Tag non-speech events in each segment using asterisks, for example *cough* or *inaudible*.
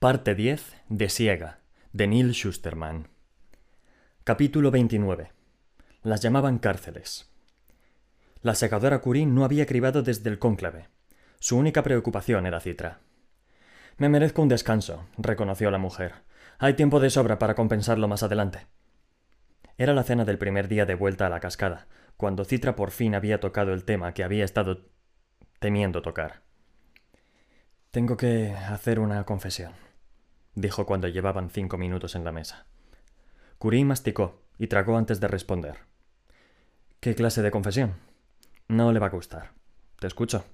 Parte 10 de Siega, de Neil Schusterman. Capítulo 29. Las llamaban cárceles. La segadora Curie no había cribado desde el cónclave. Su única preocupación era Citra. Me merezco un descanso, reconoció la mujer. Hay tiempo de sobra para compensarlo más adelante. Era la cena del primer día de vuelta a la cascada, cuando Citra por fin había tocado el tema que había estado temiendo tocar. Tengo que hacer una confesión, dijo cuando llevaban cinco minutos en la mesa. Curie masticó y tragó antes de responder. ¿Qué clase de confesión? No le va a gustar. Te escucho.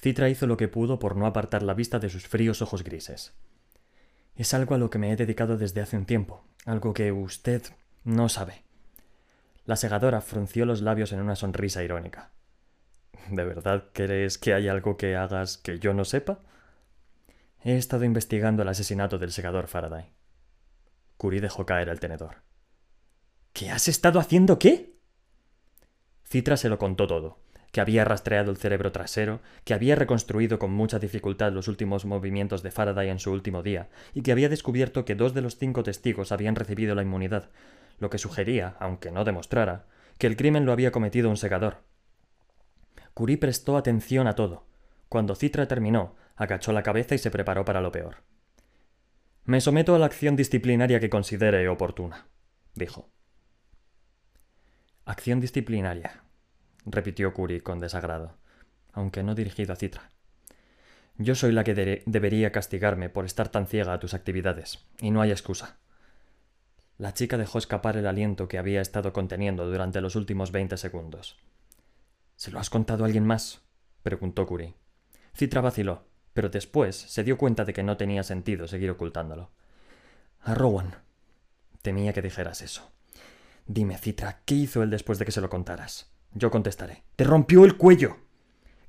Citra hizo lo que pudo por no apartar la vista de sus fríos ojos grises. Es algo a lo que me he dedicado desde hace un tiempo, algo que usted no sabe. La segadora frunció los labios en una sonrisa irónica. ¿De verdad crees que hay algo que hagas que yo no sepa? He estado investigando el asesinato del segador Faraday. Curie dejó caer el tenedor. ¿Qué has estado haciendo qué? Citra se lo contó todo, que había rastreado el cerebro trasero, que había reconstruido con mucha dificultad los últimos movimientos de Faraday en su último día, y que había descubierto que dos de los cinco testigos habían recibido la inmunidad, lo que sugería, aunque no demostrara, que el crimen lo había cometido un segador. Curie prestó atención a todo. Cuando Citra terminó, agachó la cabeza y se preparó para lo peor. Me someto a la acción disciplinaria que considere oportuna, dijo. Acción disciplinaria, repitió Curie con desagrado, aunque no dirigido a Citra. Yo soy la que de debería castigarme por estar tan ciega a tus actividades, y no hay excusa. La chica dejó escapar el aliento que había estado conteniendo durante los últimos veinte segundos. ¿Se lo has contado a alguien más? preguntó Curie. Citra vaciló, pero después se dio cuenta de que no tenía sentido seguir ocultándolo. A Rowan. Temía que dijeras eso. Dime, Citra, ¿qué hizo él después de que se lo contaras? Yo contestaré. ¡Te rompió el cuello!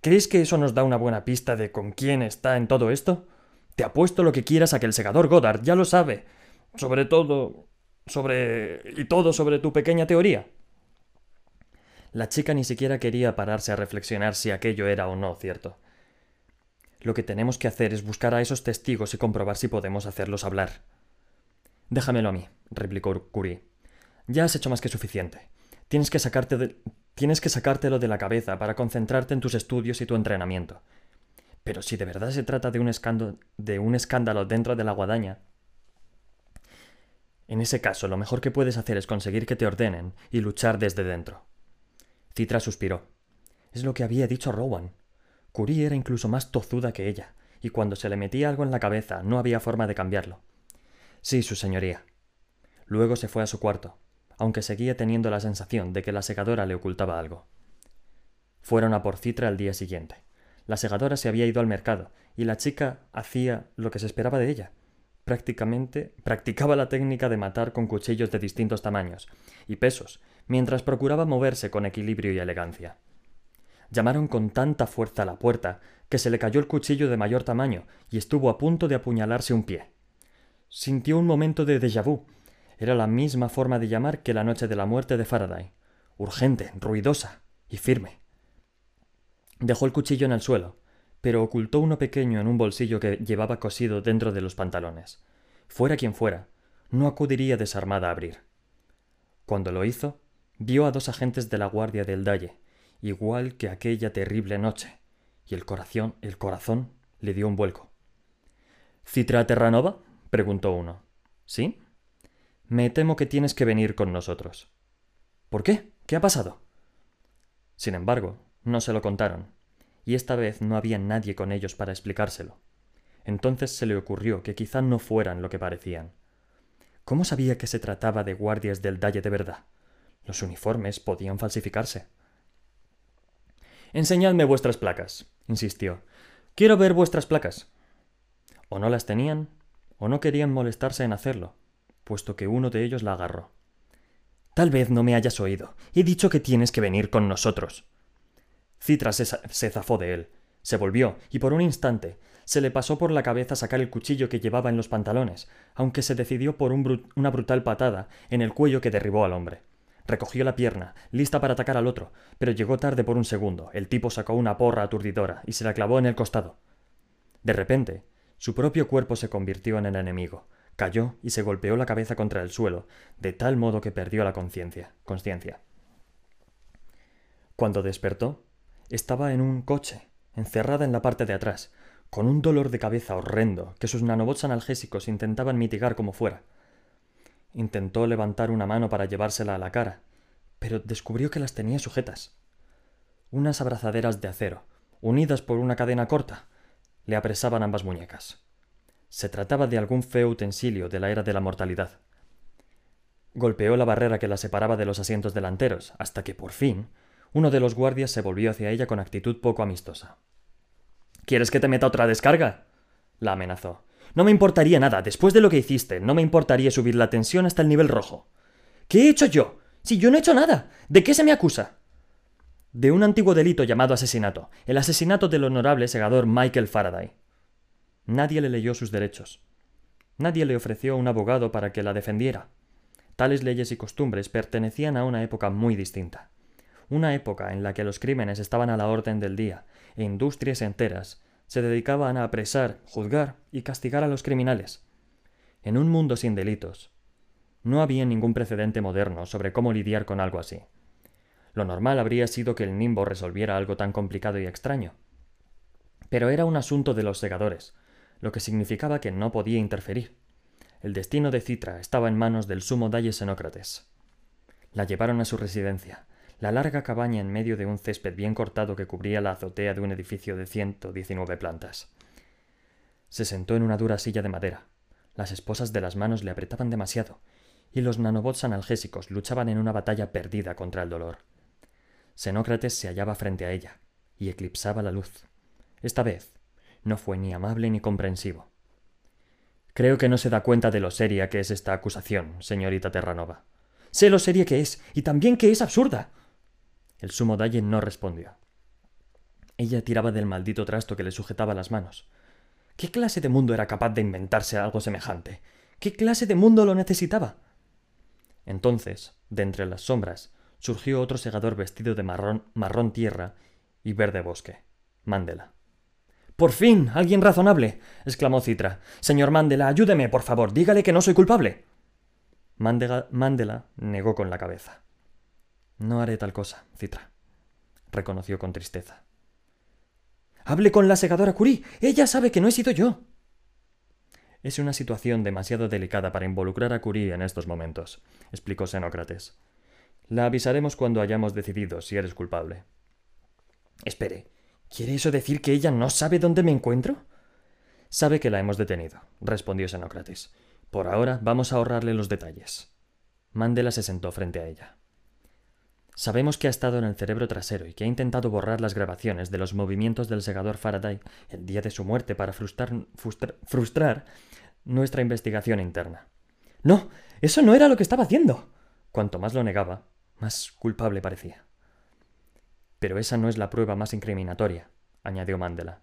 ¿Crees que eso nos da una buena pista de con quién está en todo esto? Te apuesto lo que quieras a que el segador Goddard ya lo sabe. Sobre todo. sobre. y todo sobre tu pequeña teoría. La chica ni siquiera quería pararse a reflexionar si aquello era o no cierto. Lo que tenemos que hacer es buscar a esos testigos y comprobar si podemos hacerlos hablar. Déjamelo a mí, replicó Curie. Ya has hecho más que suficiente. Tienes que de... Sacártelo de la cabeza para concentrarte en tus estudios y tu entrenamiento. Pero si de verdad se trata de un escándalo, de un escándalo dentro de la guadaña, en ese caso lo mejor que puedes hacer es conseguir que te ordenen y luchar desde dentro. Citra suspiró. Es lo que había dicho Rowan. Curie era incluso más tozuda que ella, y cuando se le metía algo en la cabeza no había forma de cambiarlo. Sí, su señoría. Luego se fue a su cuarto, aunque seguía teniendo la sensación de que la segadora le ocultaba algo. Fueron a por Citra al día siguiente. La segadora se había ido al mercado, y la chica hacía lo que se esperaba de ella. Prácticamente practicaba la técnica de matar con cuchillos de distintos tamaños y pesos, mientras procuraba moverse con equilibrio y elegancia. Llamaron con tanta fuerza a la puerta que se le cayó el cuchillo de mayor tamaño y estuvo a punto de apuñalarse un pie. Sintió un momento de déjà vu. Era la misma forma de llamar que la noche de la muerte de Faraday. Urgente, ruidosa y firme. Dejó el cuchillo en el suelo, pero ocultó uno pequeño en un bolsillo que llevaba cosido dentro de los pantalones. Fuera quien fuera, no acudiría desarmada a abrir. Cuando lo hizo, vio a dos agentes de la guardia del Dalle, igual que aquella terrible noche, y el corazón, el corazón le dio un vuelco. ¿Citra Terranova? preguntó uno. ¿Sí? Me temo que tienes que venir con nosotros. ¿Por qué? ¿Qué ha pasado? Sin embargo, no se lo contaron, y esta vez no había nadie con ellos para explicárselo. Entonces se le ocurrió que quizá no fueran lo que parecían. ¿Cómo sabía que se trataba de guardias del Dalle de verdad? Los uniformes podían falsificarse. Enseñadme vuestras placas, insistió. Quiero ver vuestras placas. O no las tenían, o no querían molestarse en hacerlo, puesto que uno de ellos la agarró. Tal vez no me hayas oído. He dicho que tienes que venir con nosotros. Citra se, se zafó de él, se volvió, y por un instante se le pasó por la cabeza sacar el cuchillo que llevaba en los pantalones, aunque se decidió por una brutal patada en el cuello que derribó al hombre. Recogió la pierna, lista para atacar al otro, pero llegó tarde por un segundo. El tipo sacó una porra aturdidora y se la clavó en el costado. De repente, Su propio cuerpo se convirtió en el enemigo, cayó y se golpeó la cabeza contra el suelo, de tal modo que perdió la conciencia. Cuando despertó, estaba en un coche, encerrada en la parte de atrás, con un dolor de cabeza horrendo que sus nanobots analgésicos intentaban mitigar como fuera. Intentó levantar una mano para llevársela a la cara, pero descubrió que las tenía sujetas. Unas abrazaderas de acero, unidas por una cadena corta, le apresaban ambas muñecas. Se trataba de algún feo utensilio de la era de la mortalidad. Golpeó la barrera que la separaba de los asientos delanteros, hasta que por fin uno de los guardias se volvió hacia ella con actitud poco amistosa. ¿Quieres que te meta otra descarga? la amenazó. No me importaría nada, después de lo que hiciste, no me importaría subir la tensión hasta el nivel rojo. ¿Qué he hecho yo? Si yo no he hecho nada. ¿De qué se me acusa? De un antiguo delito llamado asesinato, el asesinato del honorable segador Michael Faraday. Nadie le leyó sus derechos. Nadie le ofreció un abogado para que la defendiera. Tales leyes y costumbres pertenecían a una época muy distinta. Una época en la que los crímenes estaban a la orden del día e industrias enteras se dedicaban a apresar, juzgar y castigar a los criminales. En un mundo sin delitos, no había ningún precedente moderno sobre cómo lidiar con algo así. Lo normal habría sido que el nimbo resolviera algo tan complicado y extraño. Pero era un asunto de los segadores, lo que significaba que no podía interferir. El destino de Citra estaba en manos del sumo Dalle Xenócrates. La llevaron a su residencia, la larga cabaña en medio de un césped bien cortado que cubría la azotea de un edificio de ciento diecinueve plantas. Se sentó en una dura silla de madera. Las esposas de las manos le apretaban demasiado, y los nanobots analgésicos luchaban en una batalla perdida contra el dolor. Xenócrates se hallaba frente a ella, y eclipsaba la luz. Esta vez no fue ni amable ni comprensivo. Creo que no se da cuenta de lo seria que es esta acusación, señorita Terranova. Sé lo seria que es, y también que es absurda. El sumo Dalle no respondió. Ella tiraba del maldito trasto que le sujetaba las manos. ¿Qué clase de mundo era capaz de inventarse algo semejante? ¿Qué clase de mundo lo necesitaba? Entonces, de entre las sombras, surgió otro segador vestido de marrón, marrón tierra y verde bosque. Mándela. Por fin. alguien razonable. exclamó Citra. Señor Mándela, ayúdeme, por favor. Dígale que no soy culpable. Mándela negó con la cabeza. No haré tal cosa, Citra, reconoció con tristeza. Hable con la segadora Curie. Ella sabe que no he sido yo. Es una situación demasiado delicada para involucrar a Curie en estos momentos, explicó Xenócrates. La avisaremos cuando hayamos decidido si eres culpable. Espere, ¿quiere eso decir que ella no sabe dónde me encuentro? Sabe que la hemos detenido, respondió Xenócrates. Por ahora vamos a ahorrarle los detalles. Mandela se sentó frente a ella. Sabemos que ha estado en el cerebro trasero y que ha intentado borrar las grabaciones de los movimientos del segador Faraday el día de su muerte para frustrar, nuestra investigación interna. No, eso no era lo que estaba haciendo. Cuanto más lo negaba, más culpable parecía. Pero esa no es la prueba más incriminatoria, añadió Mandela.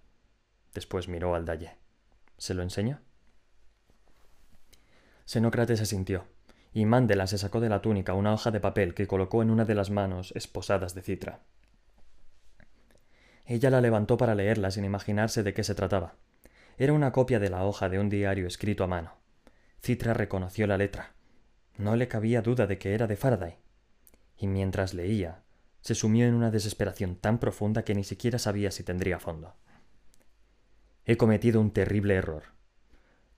Después miró al Dalle. ¿Se lo enseño? Xenócrates asintió y Mandela se sacó de la túnica una hoja de papel que colocó en una de las manos esposadas de Citra. Ella la levantó para leerla sin imaginarse de qué se trataba. Era una copia de la hoja de un diario escrito a mano. Citra reconoció la letra. No le cabía duda de que era de Faraday. Y mientras leía, se sumió en una desesperación tan profunda que ni siquiera sabía si tendría fondo. He cometido un terrible error.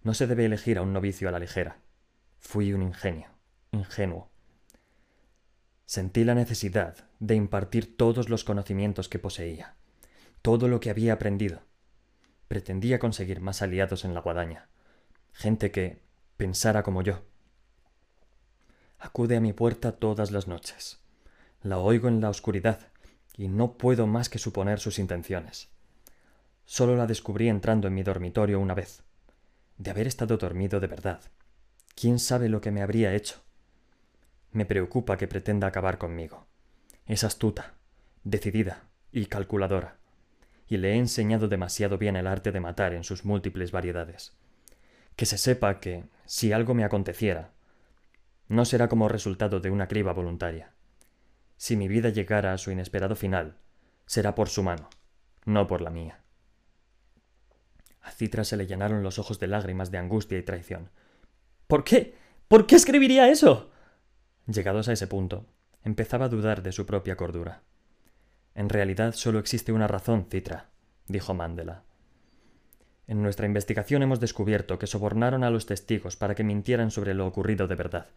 No se debe elegir a un novicio a la ligera. Fui un ingenio, ingenuo. Sentí la necesidad de impartir todos los conocimientos que poseía, todo lo que había aprendido. Pretendía conseguir más aliados en la guadaña, gente que pensara como yo. Acude a mi puerta todas las noches. La oigo en la oscuridad y no puedo más que suponer sus intenciones. Solo la descubrí entrando en mi dormitorio una vez. De haber estado dormido de verdad, ¿Quién sabe lo que me habría hecho? Me preocupa que pretenda acabar conmigo. Es astuta, decidida y calculadora, y le he enseñado demasiado bien el arte de matar en sus múltiples variedades. Que se sepa que, si algo me aconteciera, no será como resultado de una criba voluntaria. Si mi vida llegara a su inesperado final, será por su mano, no por la mía. A Citra se le llenaron los ojos de lágrimas de angustia y traición. ¿Por qué? ¿Por qué escribiría eso? Llegados a ese punto, empezaba a dudar de su propia cordura. En realidad solo existe una razón, Citra, dijo Mandela. En nuestra investigación hemos descubierto que sobornaron a los testigos para que mintieran sobre lo ocurrido de verdad.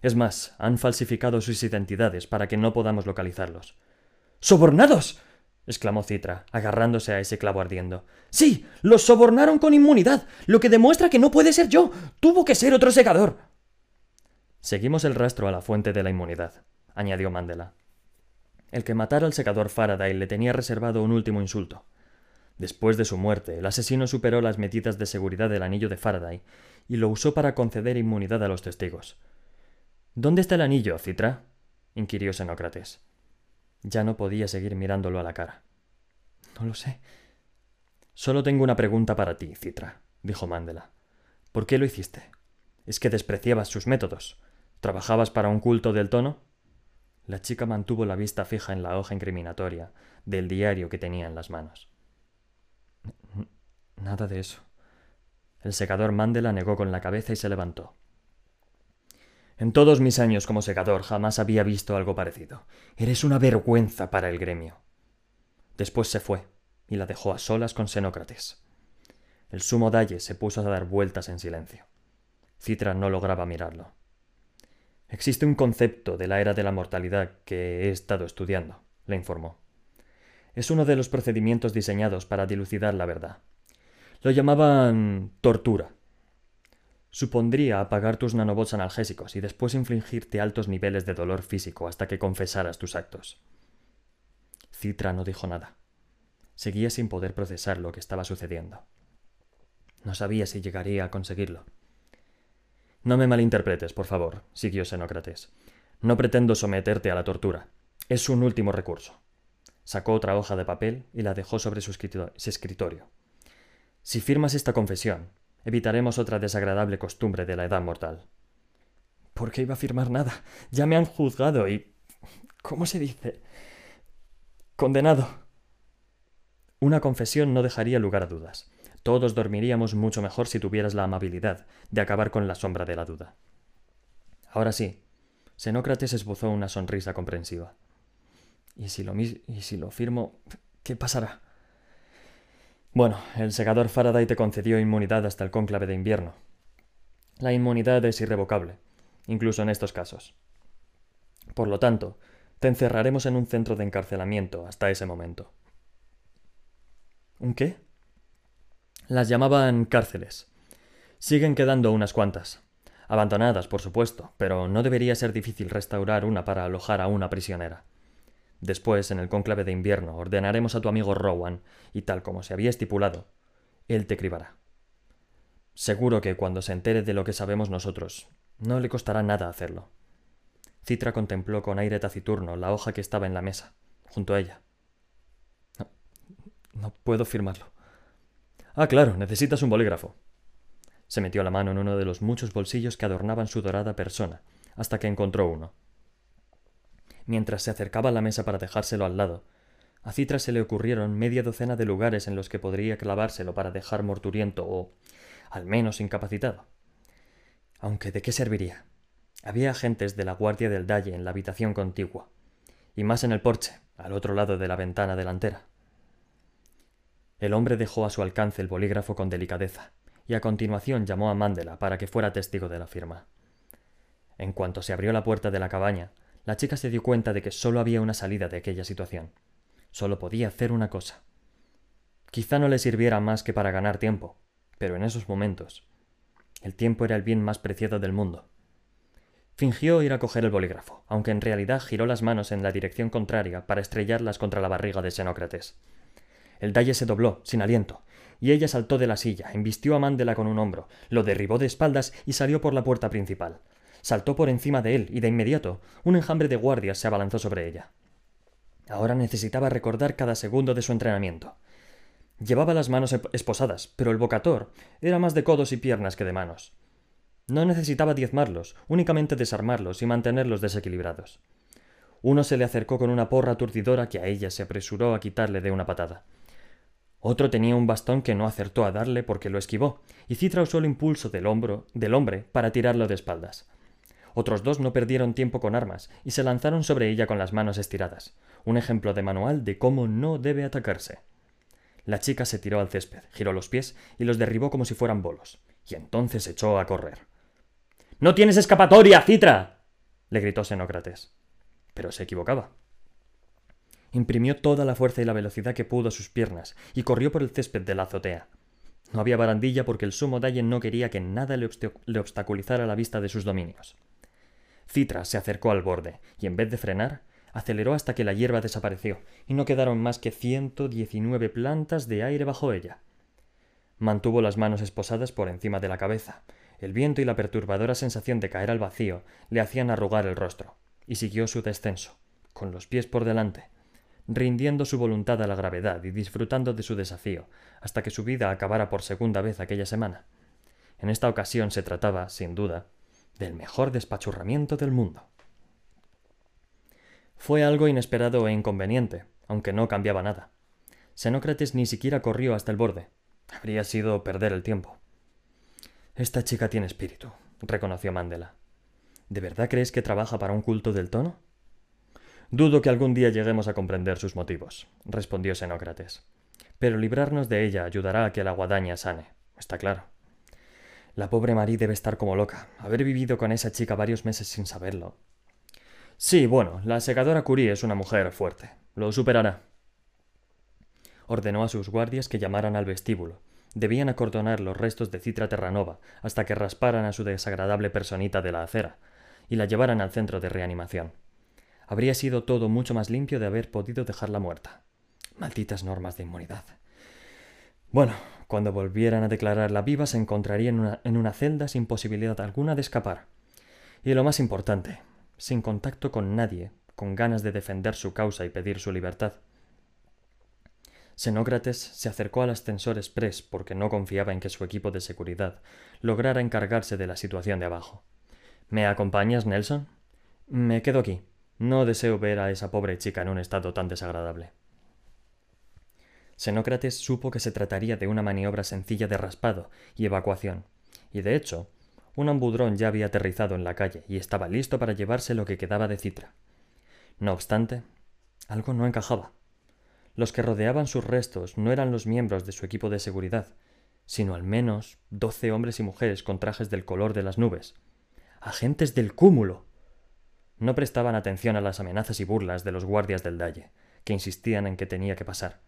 Es más, han falsificado sus identidades para que no podamos localizarlos. ¡Sobornados! Exclamó Citra, agarrándose a ese clavo ardiendo. Sí, los sobornaron con inmunidad, lo que demuestra que no puede ser yo. Tuvo que ser otro segador. Seguimos el rastro a la fuente de la inmunidad, añadió Mandela. El que matara al secador Faraday le tenía reservado un último insulto. Después de su muerte, el asesino superó las medidas de seguridad del anillo de Faraday y lo usó para conceder inmunidad a los testigos. ¿Dónde está el anillo, Citra? inquirió Xenócrates. Ya no podía seguir mirándolo a la cara. No lo sé. Solo tengo una pregunta para ti, Citra, dijo Mandela. ¿Por qué lo hiciste? ¿Es que despreciabas sus métodos? ¿Trabajabas para un culto del tono? La chica mantuvo la vista fija en la hoja incriminatoria del diario que tenía en las manos. Nada de eso. El secador Mandela negó con la cabeza y se levantó. En todos mis años como secador jamás había visto algo parecido. Eres una vergüenza para el gremio. Después se fue y la dejó a solas con Xenócrates. El sumo Dalle se puso a dar vueltas en silencio. Citra no lograba mirarlo. Existe un concepto de la era de la mortalidad que he estado estudiando, le informó. Es uno de los procedimientos diseñados para dilucidar la verdad. Lo llamaban tortura. Supondría apagar tus nanobots analgésicos y después infligirte altos niveles de dolor físico hasta que confesaras tus actos. Citra no dijo nada. Seguía sin poder procesar lo que estaba sucediendo. No sabía si llegaría a conseguirlo. No me malinterpretes, por favor, siguió Xenócrates. No pretendo someterte a la tortura. Es un último recurso. Sacó otra hoja de papel y la dejó sobre su escritorio. Si firmas esta confesión, evitaremos otra desagradable costumbre de la edad mortal. ¿Por qué iba a firmar nada? Ya me han juzgado y. ¿Cómo se dice? Condenado. Una confesión no dejaría lugar a dudas. Todos dormiríamos mucho mejor si tuvieras la amabilidad de acabar con la sombra de la duda. Ahora sí, Xenócrates esbozó una sonrisa comprensiva. ¿Y si lo, y si lo firmo, qué pasará? Bueno, el segador Faraday te concedió inmunidad hasta el cónclave de invierno. La inmunidad es irrevocable, incluso en estos casos. Por lo tanto, te encerraremos en un centro de encarcelamiento hasta ese momento. ¿Un qué? Las llamaban cárceles. Siguen quedando unas cuantas. Abandonadas, por supuesto, pero no debería ser difícil restaurar una para alojar a una prisionera. Después, en el cónclave de invierno, ordenaremos a tu amigo Rowan, y tal como se había estipulado, él te cribará. Seguro que cuando se entere de lo que sabemos nosotros, no le costará nada hacerlo. Citra contempló con aire taciturno la hoja que estaba en la mesa, junto a ella. No, no puedo firmarlo. Ah, claro, necesitas un bolígrafo. Se metió la mano en uno de los muchos bolsillos que adornaban su dorada persona, hasta que encontró uno. Mientras se acercaba a la mesa para dejárselo al lado, a Citra se le ocurrieron media docena de lugares en los que podría clavárselo para dejar morturiento o, al menos, incapacitado. Aunque ¿de qué serviría? Había agentes de la Guardia del Dalle en la habitación contigua, y más en el porche, al otro lado de la ventana delantera. El hombre dejó a su alcance el bolígrafo con delicadeza, y a continuación llamó a Mandela para que fuera testigo de la firma. En cuanto se abrió la puerta de la cabaña, la chica se dio cuenta de que solo había una salida de aquella situación. Solo podía hacer una cosa. Quizá no le sirviera más que para ganar tiempo, pero en esos momentos el tiempo era el bien más preciado del mundo. Fingió ir a coger el bolígrafo, aunque en realidad giró las manos en la dirección contraria para estrellarlas contra la barriga de Xenócrates. El dalle se dobló, sin aliento, y ella saltó de la silla, embistió a Mandela con un hombro, lo derribó de espaldas y salió por la puerta principal. Saltó por encima de él y de inmediato un enjambre de guardias se abalanzó sobre ella. Ahora necesitaba recordar cada segundo de su entrenamiento. Llevaba las manos esposadas, pero el bocator era más de codos y piernas que de manos. No necesitaba diezmarlos, únicamente desarmarlos y mantenerlos desequilibrados. Uno se le acercó con una porra aturdidora que a ella se apresuró a quitarle de una patada. Otro tenía un bastón que no acertó a darle porque lo esquivó, y Citra usó el impulso del hombro del hombre para tirarlo de espaldas. Otros dos no perdieron tiempo con armas y se lanzaron sobre ella con las manos estiradas, un ejemplo de manual de cómo no debe atacarse. La chica se tiró al césped, giró los pies y los derribó como si fueran bolos, y entonces echó a correr. ¡No tienes escapatoria, Citra! le gritó Xenócrates. Pero se equivocaba. Imprimió toda la fuerza y la velocidad que pudo a sus piernas y corrió por el césped de la azotea. No había barandilla porque el sumo Dayen no quería que nada le, le, obstaculizara la vista de sus dominios. Citra se acercó al borde y en vez de frenar, aceleró hasta que la hierba desapareció y no quedaron más que ciento diecinueve plantas de aire bajo ella. Mantuvo las manos esposadas por encima de la cabeza. El viento y la perturbadora sensación de caer al vacío le hacían arrugar el rostro, y siguió su descenso, con los pies por delante, rindiendo su voluntad a la gravedad y disfrutando de su desafío, hasta que su vida acabara por segunda vez aquella semana. En esta ocasión se trataba, sin duda, del mejor despachurramiento del mundo. Fue algo inesperado e inconveniente, aunque no cambiaba nada. Xenócrates ni siquiera corrió hasta el borde. Habría sido perder el tiempo. Esta chica tiene espíritu, reconoció Mandela. ¿De verdad crees que trabaja para un culto del tono? Dudo que algún día lleguemos a comprender sus motivos, respondió Xenócrates. Pero librarnos de ella ayudará a que la guadaña sane, está claro. La pobre Marie debe estar como loca, haber vivido con esa chica varios meses sin saberlo. Sí, bueno, la segadora Curie es una mujer fuerte. Lo superará. Ordenó a sus guardias que llamaran al vestíbulo. Debían acordonar los restos de Citra Terranova hasta que rasparan a su desagradable personita de la acera y la llevaran al centro de reanimación. Habría sido todo mucho más limpio de haber podido dejarla muerta. Malditas normas de inmunidad. Bueno, cuando volvieran a declararla viva se encontraría en una, en una celda sin posibilidad alguna de escapar. Y lo más importante, sin contacto con nadie, con ganas de defender su causa y pedir su libertad. Xenócrates se acercó al ascensor express porque no confiaba en que su equipo de seguridad lograra encargarse de la situación de abajo. ¿Me acompañas, Nelson? Me quedo aquí, no deseo ver a esa pobre chica en un estado tan desagradable. Xenócrates supo que se trataría de una maniobra sencilla de raspado y evacuación, y de hecho, un ambudrón ya había aterrizado en la calle y estaba listo para llevarse lo que quedaba de Citra. No obstante, algo no encajaba. Los que rodeaban sus restos no eran los miembros de su equipo de seguridad, sino al menos doce hombres y mujeres con trajes del color de las nubes. Agentes del cúmulo no prestaban atención a las amenazas y burlas de los guardias del Dalle, que insistían en que tenía que pasar.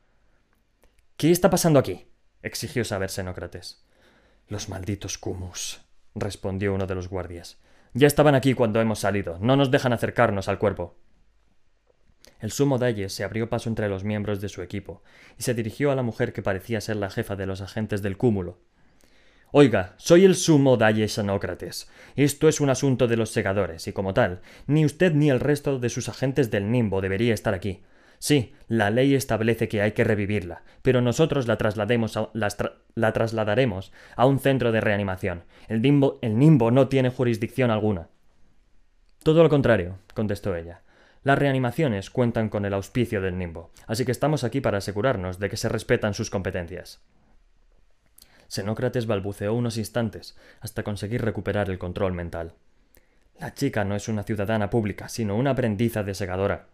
¿Qué está pasando aquí? exigió saber Xenócrates. Los malditos Cumus, respondió uno de los guardias. Ya estaban aquí cuando hemos salido. No nos dejan acercarnos al cuerpo. El sumo Dalle se abrió paso entre los miembros de su equipo y se dirigió a la mujer que parecía ser la jefa de los agentes del cúmulo. Oiga, soy el sumo Dalle Xenócrates. Esto es un asunto de los segadores, y como tal, ni usted ni el resto de sus agentes del nimbo debería estar aquí. Sí, la ley establece que hay que revivirla, pero nosotros la, traslademos la trasladaremos a un centro de reanimación. El, nimbo, el nimbo no tiene jurisdicción alguna. Todo lo contrario, contestó ella. Las reanimaciones cuentan con el auspicio del nimbo, así que estamos aquí para asegurarnos de que se respetan sus competencias. Xenócrates balbuceó unos instantes hasta conseguir recuperar el control mental. La chica no es una ciudadana pública, sino una aprendiza de segadora.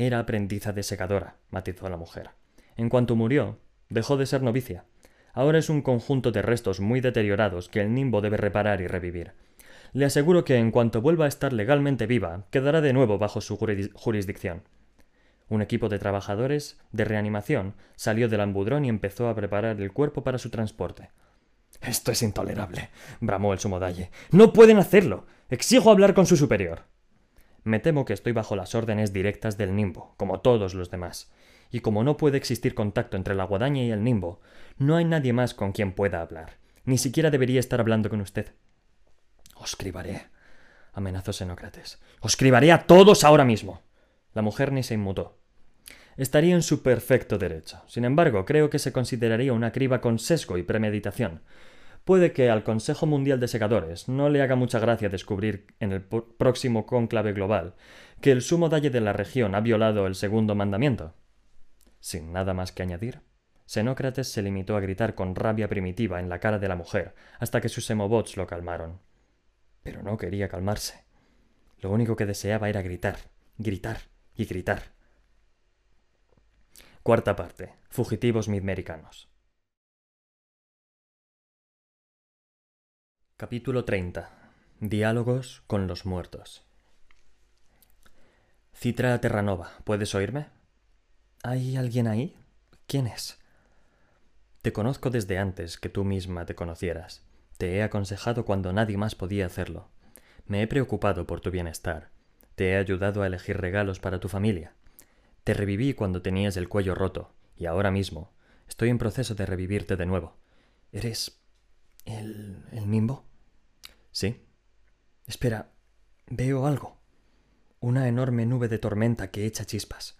Era aprendiza de segadora, matizó la mujer. En cuanto murió, dejó de ser novicia. Ahora es un conjunto de restos muy deteriorados que el nimbo debe reparar y revivir. Le aseguro que en cuanto vuelva a estar legalmente viva, quedará de nuevo bajo su jurisdicción. Un equipo de trabajadores de reanimación salió del ambudrón y empezó a preparar el cuerpo para su transporte. Esto es intolerable, bramó el sumodalle. No pueden hacerlo. Exijo hablar con su superior. Me temo que estoy bajo las órdenes directas del nimbo, como todos los demás. Y como no puede existir contacto entre la guadaña y el nimbo, no hay nadie más con quien pueda hablar. Ni siquiera debería estar hablando con usted. Os cribaré, amenazó Xenócrates. Os cribaré a todos ahora mismo. La mujer ni se inmutó estaría en su perfecto derecho. Sin embargo, creo que se consideraría una criba con sesgo y premeditación. Puede que al Consejo Mundial de Segadores no le haga mucha gracia descubrir en el próximo cónclave global que el sumo dalle de la región ha violado el segundo mandamiento. Sin nada más que añadir, Xenócrates se limitó a gritar con rabia primitiva en la cara de la mujer hasta que sus emobots lo calmaron. Pero no quería calmarse. Lo único que deseaba era gritar, gritar y gritar. Cuarta parte. Fugitivos midmericanos. Capítulo 30. Diálogos con los muertos. Citra Terranova, ¿puedes oírme? ¿Hay alguien ahí? ¿Quién es? Te conozco desde antes que tú misma te conocieras. Te he aconsejado cuando nadie más podía hacerlo. Me he preocupado por tu bienestar. Te he ayudado a elegir regalos para tu familia. Te reviví cuando tenías el cuello roto, y ahora mismo estoy en proceso de revivirte de nuevo. ¿Eres el... el nimbo? Sí. Espera, veo algo. Una enorme nube de tormenta que echa chispas.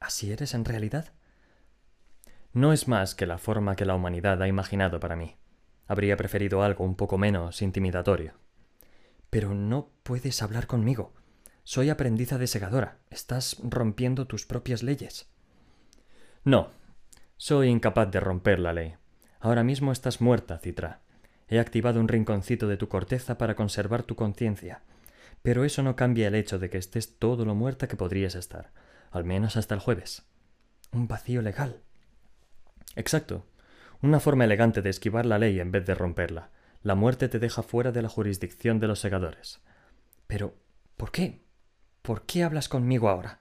¿Así eres en realidad? no es más que la forma que la humanidad ha imaginado para mí. Habría preferido algo un poco menos intimidatorio. Pero no puedes hablar conmigo. Soy aprendiza de segadora. Estás rompiendo tus propias leyes. No. Soy incapaz de romper la ley. Ahora mismo estás muerta, Citra. He activado un rinconcito de tu corteza para conservar tu conciencia. Pero eso no cambia el hecho de que estés todo lo muerta que podrías estar, al menos hasta el jueves. Un vacío legal. Exacto. Una forma elegante de esquivar la ley en vez de romperla. La muerte te deja fuera de la jurisdicción de los segadores. Pero, ¿por qué? ¿Por qué hablas conmigo ahora?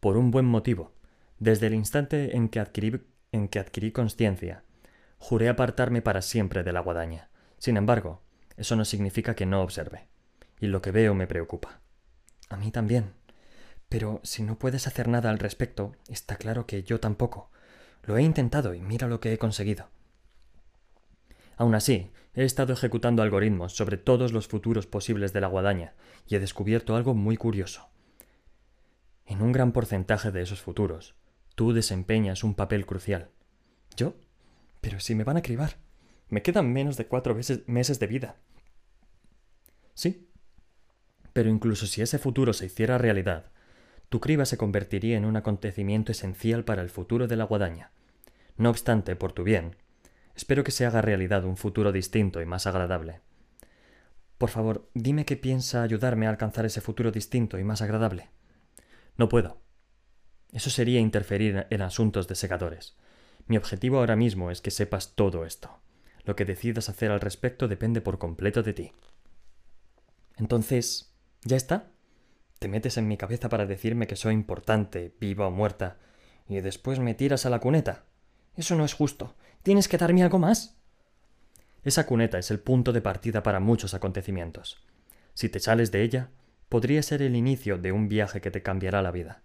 Por un buen motivo. Desde el instante en que adquirí, en que adquirí conciencia, juré apartarme para siempre de la guadaña. Sin embargo, eso no significa que no observe. Y lo que veo me preocupa. A mí también. Pero si no puedes hacer nada al respecto, está claro que yo tampoco. Lo he intentado y mira lo que he conseguido. Aún así, he estado ejecutando algoritmos sobre todos los futuros posibles de la guadaña y he descubierto algo muy curioso. En un gran porcentaje de esos futuros, tú desempeñas un papel crucial. ¿Yo? Pero si me van a cribar. Me quedan menos de cuatro meses de vida. Sí. Pero incluso si ese futuro se hiciera realidad, tu criba se convertiría en un acontecimiento esencial para el futuro de la guadaña. No obstante, por tu bien, espero que se haga realidad un futuro distinto y más agradable. Por favor, dime que piensa ayudarme a alcanzar ese futuro distinto y más agradable. No puedo. Eso sería interferir en asuntos de segadores. Mi objetivo ahora mismo es que sepas todo esto. Lo que decidas hacer al respecto depende por completo de ti. Entonces, ¿ya está? Te metes en mi cabeza para decirme que soy importante, viva o muerta, y después me tiras a la cuneta. Eso no es justo. Tienes que darme algo más. Esa cuneta es el punto de partida para muchos acontecimientos. Si te sales de ella, podría ser el inicio de un viaje que te cambiará la vida.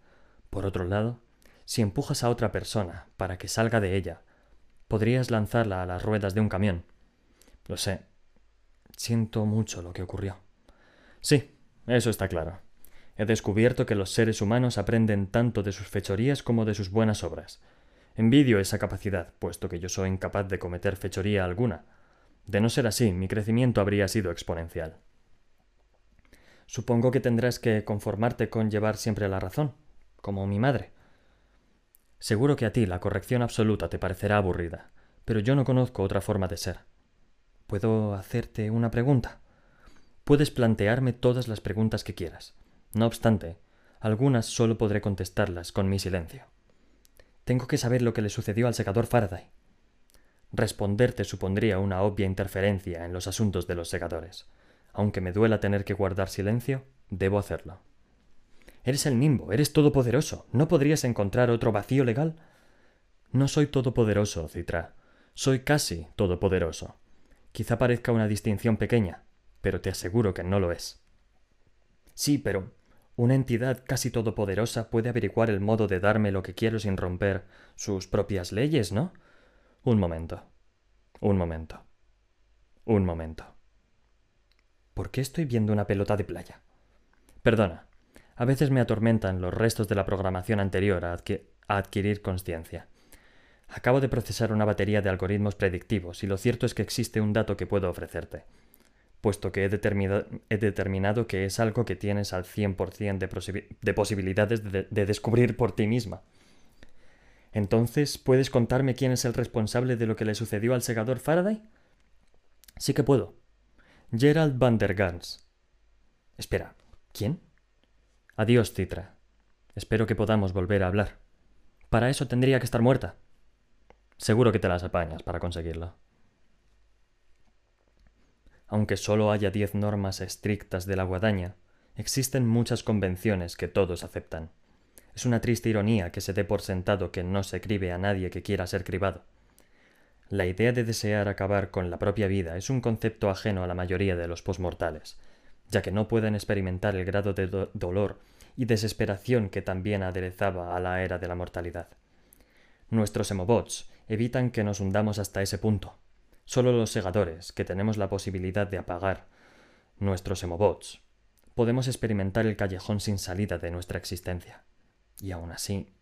Por otro lado, si empujas a otra persona para que salga de ella, podrías lanzarla a las ruedas de un camión. Lo sé. Siento mucho lo que ocurrió. Sí, eso está claro. He descubierto que los seres humanos aprenden tanto de sus fechorías como de sus buenas obras. Envidio esa capacidad, puesto que yo soy incapaz de cometer fechoría alguna. De no ser así, mi crecimiento habría sido exponencial. Supongo que tendrás que conformarte con llevar siempre la razón, como mi madre. Seguro que a ti la corrección absoluta te parecerá aburrida, pero yo no conozco otra forma de ser. ¿Puedo hacerte una pregunta? Puedes plantearme todas las preguntas que quieras. No obstante, algunas solo podré contestarlas con mi silencio. Tengo que saber lo que le sucedió al secador Faraday. Responderte supondría una obvia interferencia en los asuntos de los secadores. Aunque me duela tener que guardar silencio, debo hacerlo. Eres el nimbo, eres todopoderoso. ¿No podrías encontrar otro vacío legal? No soy todopoderoso, Citra. Soy casi todopoderoso. Quizá parezca una distinción pequeña, pero te aseguro que no lo es. Sí, pero una entidad casi todopoderosa puede averiguar el modo de darme lo que quiero sin romper sus propias leyes, ¿no? Un momento. Un momento. Un momento. ¿Por qué estoy viendo una pelota de playa? Perdona. A veces me atormentan los restos de la programación anterior a, adquirir conciencia. Acabo de procesar una batería de algoritmos predictivos y lo cierto es que existe un dato que puedo ofrecerte puesto que he, determinado que es algo que tienes al 100% de, de posibilidades de, de descubrir por ti misma. Entonces, ¿puedes contarme quién es el responsable de lo que le sucedió al segador Faraday? Sí que puedo. Gerald van der Gans. Espera, ¿quién? Adiós, Citra. Espero que podamos volver a hablar. Para eso tendría que estar muerta. Seguro que te las apañas para conseguirlo. Aunque solo haya diez normas estrictas de la guadaña, existen muchas convenciones que todos aceptan. Es una triste ironía que se dé por sentado que no se cribe a nadie que quiera ser cribado. La idea de desear acabar con la propia vida es un concepto ajeno a la mayoría de los posmortales, ya que no pueden experimentar el grado de dolor y desesperación que también aderezaba a la era de la mortalidad. Nuestros emobots evitan que nos hundamos hasta ese punto. Solo los segadores, que tenemos la posibilidad de apagar nuestros emobots, podemos experimentar el callejón sin salida de nuestra existencia. Y aún así.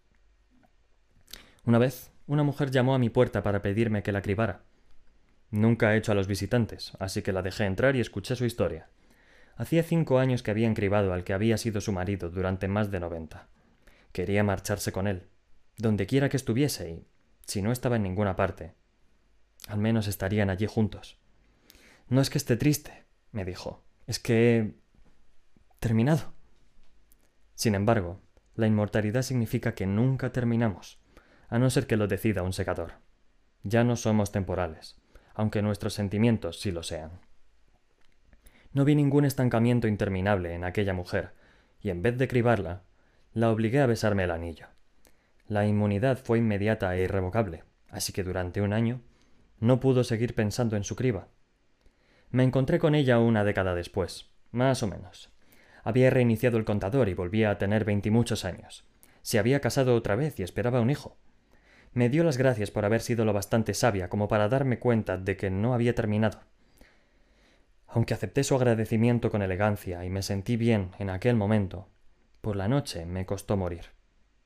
Una vez, una mujer llamó a mi puerta para pedirme que la cribara. Nunca he hecho a los visitantes, así que la dejé entrar y escuché su historia. Hacía cinco años que habían cribado al que había sido su marido durante más de noventa. Quería marcharse con él, donde quiera que estuviese, y, si no estaba en ninguna parte, al menos estarían allí juntos. No es que esté triste, me dijo, es que he terminado. Sin embargo, la inmortalidad significa que nunca terminamos, a no ser que lo decida un secador. Ya no somos temporales, aunque nuestros sentimientos sí lo sean. No vi ningún estancamiento interminable en aquella mujer, y en vez de cribarla, la obligué a besarme el anillo. La inmunidad fue inmediata e irrevocable, así que durante un año no pudo seguir pensando en su criba. Me encontré con ella una década después, más o menos. Había reiniciado el contador y volvía a tener veintimuchos años. Se había casado otra vez y esperaba un hijo. Me dio las gracias por haber sido lo bastante sabia como para darme cuenta de que no había terminado. Aunque acepté su agradecimiento con elegancia y me sentí bien en aquel momento, por la noche me costó morir.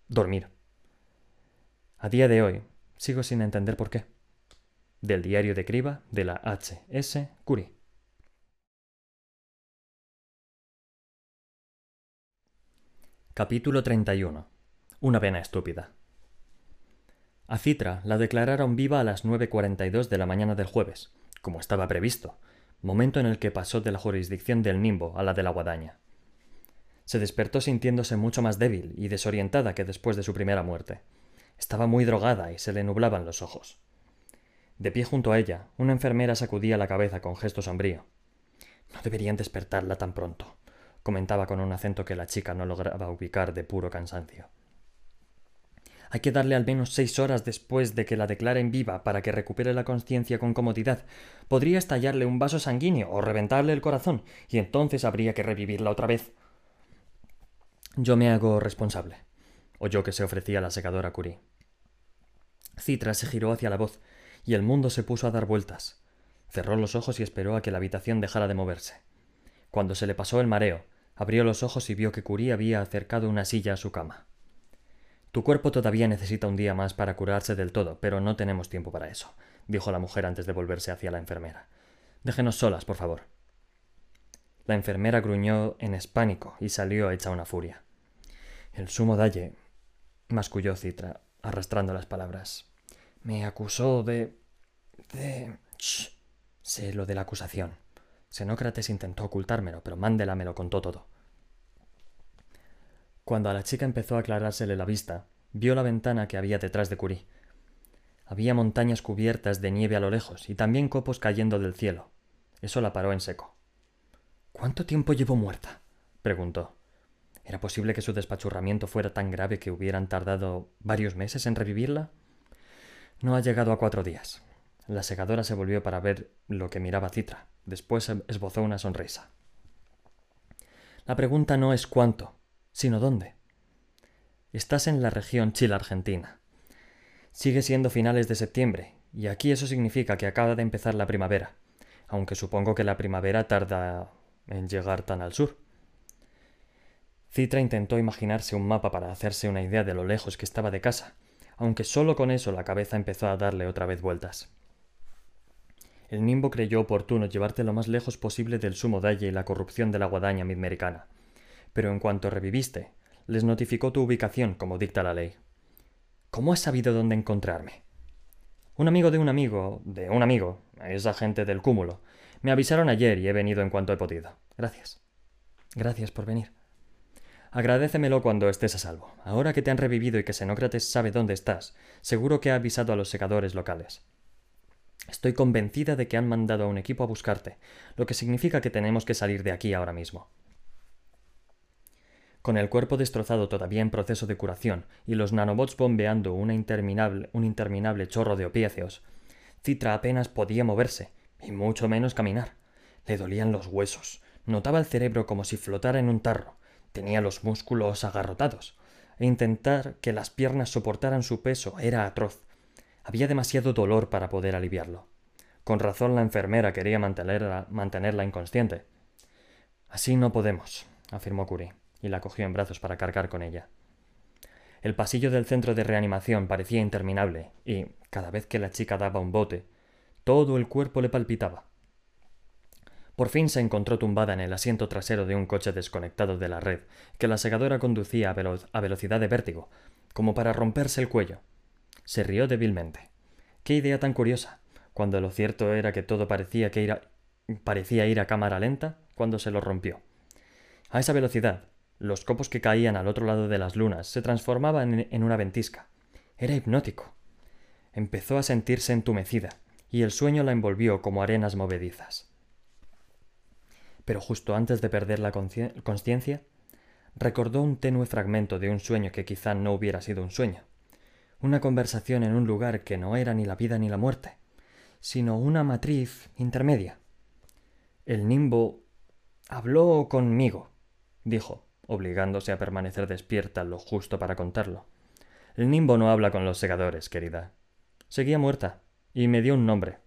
Dormir. A día de hoy, sigo sin entender por qué. Del diario de Criba de la H.S. Curie. Capítulo 31. Una pena estúpida. A Citra la declararon viva a las 9.42 de la mañana del jueves, como estaba previsto, momento en el que pasó de la jurisdicción del Nimbo a la de la Guadaña. Se despertó sintiéndose mucho más débil y desorientada que después de su primera muerte. Estaba muy drogada y se le nublaban los ojos. De pie junto a ella, una enfermera sacudía la cabeza con gesto sombrío. No deberían despertarla tan pronto comentaba con un acento que la chica no lograba ubicar de puro cansancio. Hay que darle al menos seis horas después de que la declaren viva para que recupere la conciencia con comodidad. Podría estallarle un vaso sanguíneo o reventarle el corazón, y entonces habría que revivirla otra vez. Yo me hago responsable, oyó que se ofrecía la secadora Curie. Citra se giró hacia la voz, y el mundo se puso a dar vueltas. Cerró los ojos y esperó a que la habitación dejara de moverse. Cuando se le pasó el mareo, Abrió los ojos y vio que Curie había acercado una silla a su cama. Tu cuerpo todavía necesita un día más para curarse del todo, pero no tenemos tiempo para eso, dijo la mujer antes de volverse hacia la enfermera. Déjenos solas, por favor. La enfermera gruñó en hispánico y salió hecha una furia. El sumo dalle, masculló Citra, arrastrando las palabras. Me acusó de. de. Shh. Sé lo de la acusación. Xenócrates intentó ocultármelo, pero Mandela me lo contó todo. Cuando a la chica empezó a aclarársele la vista, vio la ventana que había detrás de Curie. Había montañas cubiertas de nieve a lo lejos y también copos cayendo del cielo. Eso la paró en seco. ¿Cuánto tiempo llevó muerta? preguntó. ¿Era posible que su despachurramiento fuera tan grave que hubieran tardado varios meses en revivirla? No ha llegado a cuatro días. La segadora se volvió para ver lo que miraba Citra. Después esbozó una sonrisa. La pregunta no es cuánto, sino dónde. Estás en la región Chile-Argentina. Sigue siendo finales de septiembre, y aquí eso significa que acaba de empezar la primavera, aunque supongo que la primavera tarda en llegar tan al sur. Citra intentó imaginarse un mapa para hacerse una idea de lo lejos que estaba de casa, aunque solo con eso la cabeza empezó a darle otra vez vueltas. El Nimbo creyó oportuno llevarte lo más lejos posible del sumo dalle y la corrupción de la guadaña midmericana. Pero en cuanto reviviste, les notificó tu ubicación como dicta la ley. ¿Cómo has sabido dónde encontrarme? Un amigo de un amigo, de un amigo, esa gente del cúmulo, me avisaron ayer y he venido en cuanto he podido. Gracias. Gracias por venir. Agradécemelo cuando estés a salvo. Ahora que te han revivido y que Xenócrates sabe dónde estás, seguro que ha avisado a los secadores locales. Estoy convencida de que han mandado a un equipo a buscarte, lo que significa que tenemos que salir de aquí ahora mismo. Con el cuerpo destrozado todavía en proceso de curación y los nanobots bombeando interminable, un interminable chorro de opiáceos, Citra apenas podía moverse, y mucho menos caminar. Le dolían los huesos, notaba el cerebro como si flotara en un tarro, Tenía los músculos agarrotados, e intentar que las piernas soportaran su peso era atroz. Había demasiado dolor para poder aliviarlo. Con razón la enfermera quería mantenerla, mantenerla inconsciente. Así no podemos, afirmó Curie, y la cogió en brazos para cargar con ella. El pasillo del centro de reanimación parecía interminable, y, cada vez que la chica daba un bote, todo el cuerpo le palpitaba. Por fin se encontró tumbada en el asiento trasero de un coche desconectado de la red, que la segadora conducía a, velocidad de vértigo, como para romperse el cuello. Se rió débilmente. Qué idea tan curiosa, cuando lo cierto era que todo parecía, que ir parecía ir a cámara lenta cuando se lo rompió. A esa velocidad, los copos que caían al otro lado de las lunas se transformaban en una ventisca. Era hipnótico. Empezó a sentirse entumecida, y el sueño la envolvió como arenas movedizas pero justo antes de perder la conciencia, recordó un tenue fragmento de un sueño que quizá no hubiera sido un sueño, una conversación en un lugar que no era ni la vida ni la muerte, sino una matriz intermedia. El nimbo habló conmigo, dijo, obligándose a permanecer despierta lo justo para contarlo. El nimbo no habla con los segadores, querida. Seguía muerta, y me dio un nombre,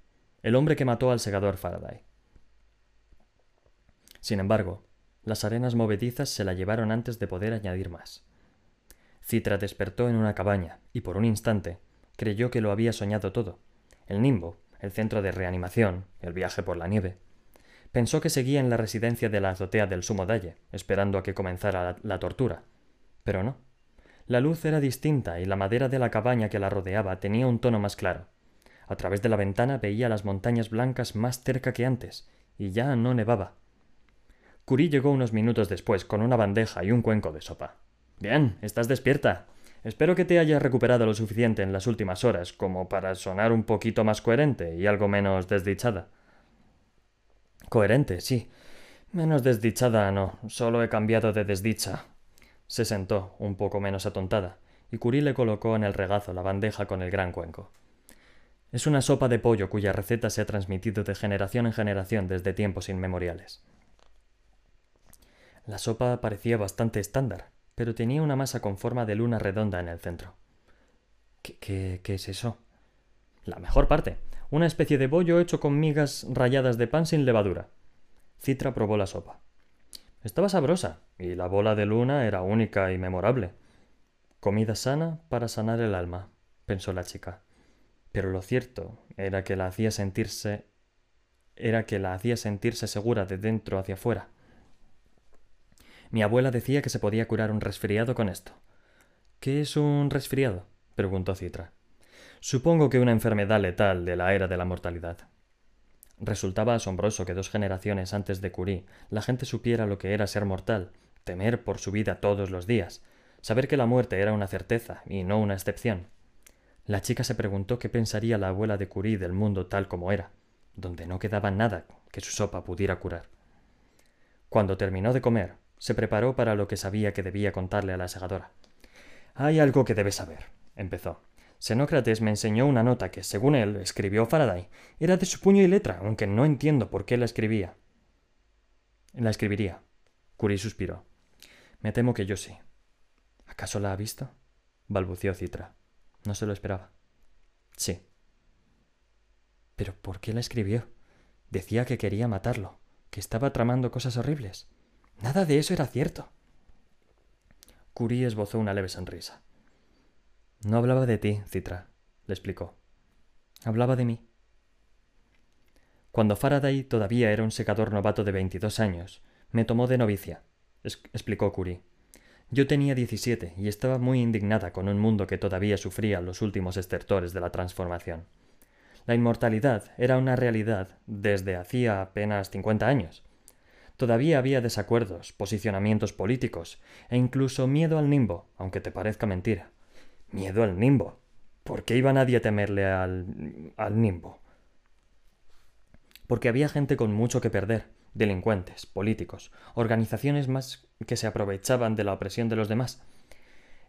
el hombre que mató al segador Faraday. Sin embargo, las arenas movedizas se la llevaron antes de poder añadir más. Citra despertó en una cabaña y por un instante creyó que lo había soñado todo. El nimbo, el centro de reanimación, el viaje por la nieve. Pensó que seguía en la residencia de la azotea del sumo dalle, esperando a que comenzara la, tortura. Pero no. La luz era distinta y la madera de la cabaña que la rodeaba tenía un tono más claro. A través de la ventana veía las montañas blancas más cerca que antes, y ya no nevaba. Curie llegó unos minutos después con una bandeja y un cuenco de sopa. Bien, estás despierta. Espero que te hayas recuperado lo suficiente en las últimas horas como para sonar un poquito más coherente y algo menos desdichada. Coherente, sí. Menos desdichada no, solo he cambiado de desdicha. Se sentó, un poco menos atontada, y Curie le colocó en el regazo la bandeja con el gran cuenco. Es una sopa de pollo cuya receta se ha transmitido de generación en generación desde tiempos inmemoriales. La sopa parecía bastante estándar, pero tenía una masa con forma de luna redonda en el centro. ¿Qué, qué, es eso? La mejor parte. Una especie de bollo hecho con migas rayadas de pan sin levadura. Citra probó la sopa. Estaba sabrosa, y la bola de luna era única y memorable. Comida sana para sanar el alma, pensó la chica. Pero lo cierto era que la hacía sentirse era que la hacía sentirse segura de dentro hacia afuera. Mi abuela decía que se podía curar un resfriado con esto. ¿Qué es un resfriado? preguntó Citra. Supongo que una enfermedad letal de la era de la mortalidad. Resultaba asombroso que dos generaciones antes de Curie la gente supiera lo que era ser mortal, temer por su vida todos los días, saber que la muerte era una certeza y no una excepción. La chica se preguntó qué pensaría la abuela de Curie del mundo tal como era, donde no quedaba nada que su sopa pudiera curar. Cuando terminó de comer, se preparó para lo que sabía que debía contarle a la segadora. Hay algo que debes saber, empezó. Xenócrates me enseñó una nota que, según él, escribió Faraday. Era de su puño y letra, aunque no entiendo por qué la escribía. La escribiría. Curie suspiró. Me temo que yo sí. ¿Acaso la ha visto? balbució Citra. No se lo esperaba. Sí. ¿Pero por qué la escribió? Decía que quería matarlo, que estaba tramando cosas horribles. Nada de eso era cierto. Curie esbozó una leve sonrisa. No hablaba de ti, Citra, le explicó. Hablaba de mí. Cuando Faraday todavía era un secador novato de veintidós años, me tomó de novicia, explicó Curie. Yo tenía diecisiete y estaba muy indignada con un mundo que todavía sufría los últimos estertores de la transformación. La inmortalidad era una realidad desde hacía apenas cincuenta años. Todavía había desacuerdos, posicionamientos políticos e incluso miedo al nimbo, aunque te parezca mentira. Miedo al nimbo. ¿Por qué iba nadie a temerle al. al nimbo? Porque había gente con mucho que perder, delincuentes, políticos, organizaciones más que se aprovechaban de la opresión de los demás.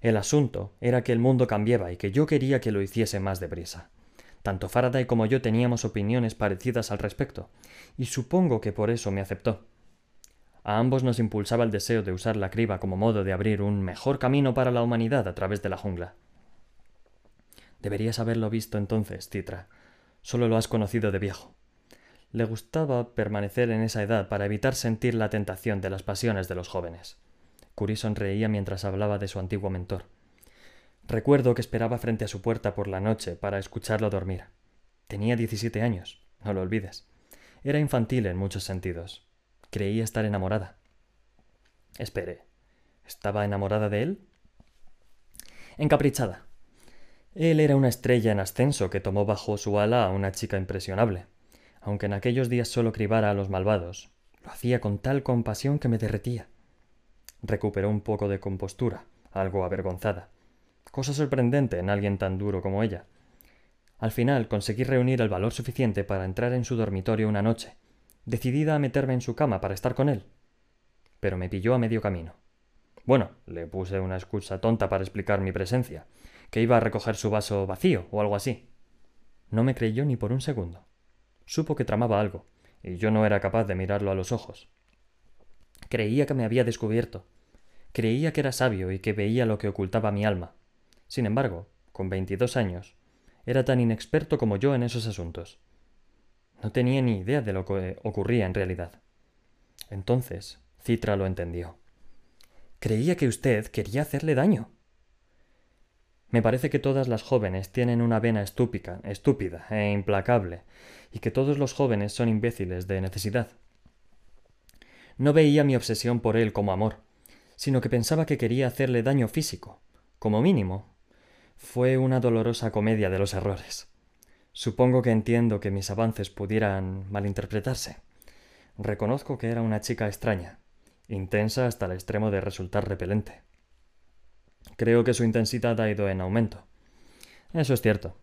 El asunto era que el mundo cambiaba y que yo quería que lo hiciese más deprisa. Tanto Faraday como yo teníamos opiniones parecidas al respecto, y supongo que por eso me aceptó. A ambos nos impulsaba el deseo de usar la criba como modo de abrir un mejor camino para la humanidad a través de la jungla. Deberías haberlo visto entonces, Citra. Solo lo has conocido de viejo. Le gustaba permanecer en esa edad para evitar sentir la tentación de las pasiones de los jóvenes. Curie sonreía mientras hablaba de su antiguo mentor. Recuerdo que esperaba frente a su puerta por la noche para escucharlo dormir. Tenía diecisiete años, no lo olvides. Era infantil en muchos sentidos. Creía estar enamorada. Espere, ¿estaba enamorada de él? Encaprichada. Él era una estrella en ascenso que tomó bajo su ala a una chica impresionable aunque en aquellos días solo cribara a los malvados. Lo hacía con tal compasión que me derretía. Recuperó un poco de compostura, algo avergonzada. Cosa sorprendente en alguien tan duro como ella. Al final conseguí reunir el valor suficiente para entrar en su dormitorio una noche, decidida a meterme en su cama para estar con él. Pero me pilló a medio camino. Bueno, le puse una excusa tonta para explicar mi presencia, que iba a recoger su vaso vacío o algo así. No me creyó ni por un segundo supo que tramaba algo, y yo no era capaz de mirarlo a los ojos. Creía que me había descubierto. Creía que era sabio y que veía lo que ocultaba mi alma. Sin embargo, con veintidós años, era tan inexperto como yo en esos asuntos. No tenía ni idea de lo que ocurría en realidad. Entonces, Citra lo entendió. Creía que usted quería hacerle daño. Me parece que todas las jóvenes tienen una vena estúpida, estúpida e implacable, y que todos los jóvenes son imbéciles de necesidad. No veía mi obsesión por él como amor, sino que pensaba que quería hacerle daño físico, como mínimo. Fue una dolorosa comedia de los errores. Supongo que entiendo que mis avances pudieran malinterpretarse. Reconozco que era una chica extraña, intensa hasta el extremo de resultar repelente. Creo que su intensidad ha ido en aumento. Eso es cierto.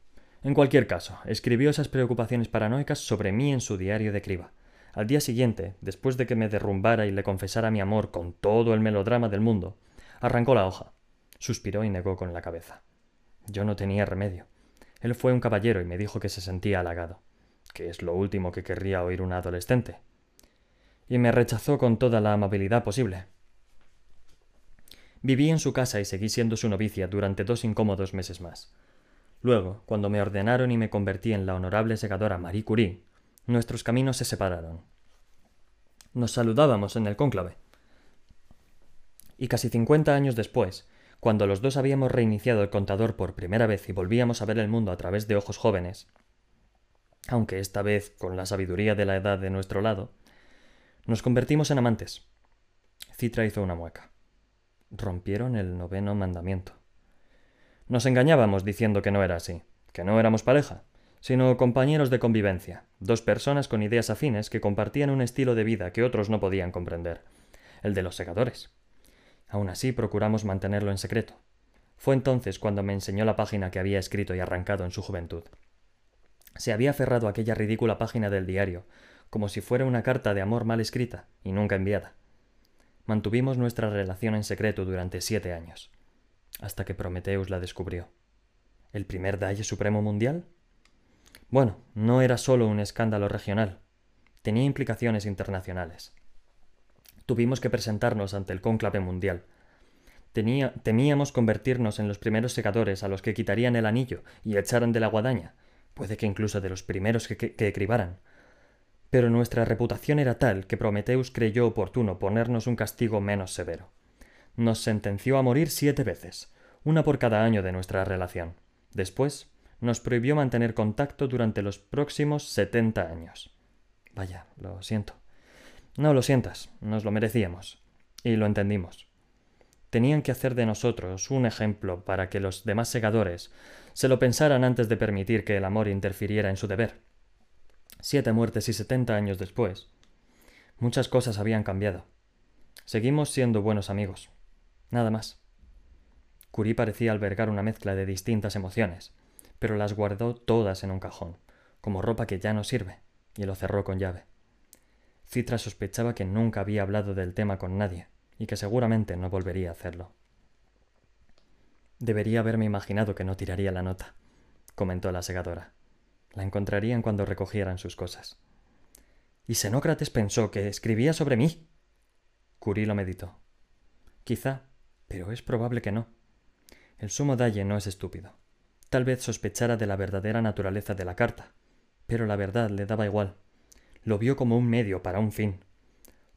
En cualquier caso, escribió esas preocupaciones paranoicas sobre mí en su diario de criba. Al día siguiente, después de que me derrumbara y le confesara mi amor con todo el melodrama del mundo, arrancó la hoja, suspiró y negó con la cabeza. Yo no tenía remedio. Él fue un caballero y me dijo que se sentía halagado, que es lo último que querría oír un adolescente. Y me rechazó con toda la amabilidad posible. Viví en su casa y seguí siendo su novicia durante dos incómodos meses más. Luego, cuando me ordenaron y me convertí en la honorable segadora Marie Curie, nuestros caminos se separaron. Nos saludábamos en el cónclave. Y casi cincuenta años después, cuando los dos habíamos reiniciado el contador por primera vez y volvíamos a ver el mundo a través de ojos jóvenes, aunque esta vez con la sabiduría de la edad de nuestro lado, nos convertimos en amantes. Citra hizo una mueca. Rompieron el noveno mandamiento. Nos engañábamos diciendo que no era así, que no éramos pareja, sino compañeros de convivencia, dos personas con ideas afines que compartían un estilo de vida que otros no podían comprender, el de los segadores. Aún así procuramos mantenerlo en secreto. Fue entonces cuando me enseñó la página que había escrito y arrancado en su juventud. Se había aferrado a aquella ridícula página del diario, como si fuera una carta de amor mal escrita y nunca enviada. Mantuvimos nuestra relación en secreto durante siete años hasta que Prometheus la descubrió. ¿El primer Dalle Supremo Mundial? Bueno, no era solo un escándalo regional, tenía implicaciones internacionales. Tuvimos que presentarnos ante el cónclave mundial. Tenía, temíamos convertirnos en los primeros secadores a los que quitarían el anillo y echaran de la guadaña, puede que incluso de los primeros que, que, que cribaran. Pero nuestra reputación era tal que Prometheus creyó oportuno ponernos un castigo menos severo nos sentenció a morir siete veces, una por cada año de nuestra relación. Después, nos prohibió mantener contacto durante los próximos setenta años. Vaya, lo siento. No lo sientas, nos lo merecíamos. Y lo entendimos. tenían que hacer de nosotros un ejemplo para que los demás segadores se lo pensaran antes de permitir que el amor interfiriera en su deber. Siete muertes y setenta años después, muchas cosas habían cambiado. Seguimos siendo buenos amigos. Nada más. Curie parecía albergar una mezcla de distintas emociones, pero las guardó todas en un cajón, como ropa que ya no sirve, y lo cerró con llave. Citra sospechaba que nunca había hablado del tema con nadie, y que seguramente no volvería a hacerlo. Debería haberme imaginado que no tiraría la nota, comentó la segadora. La encontrarían cuando recogieran sus cosas. ¿Y Xenócrates pensó que escribía sobre mí? Curí lo meditó. Quizá, pero es probable que no. El sumo Dalle no es estúpido. Tal vez sospechara de la verdadera naturaleza de la carta, pero la verdad le daba igual. Lo vio como un medio para un fin,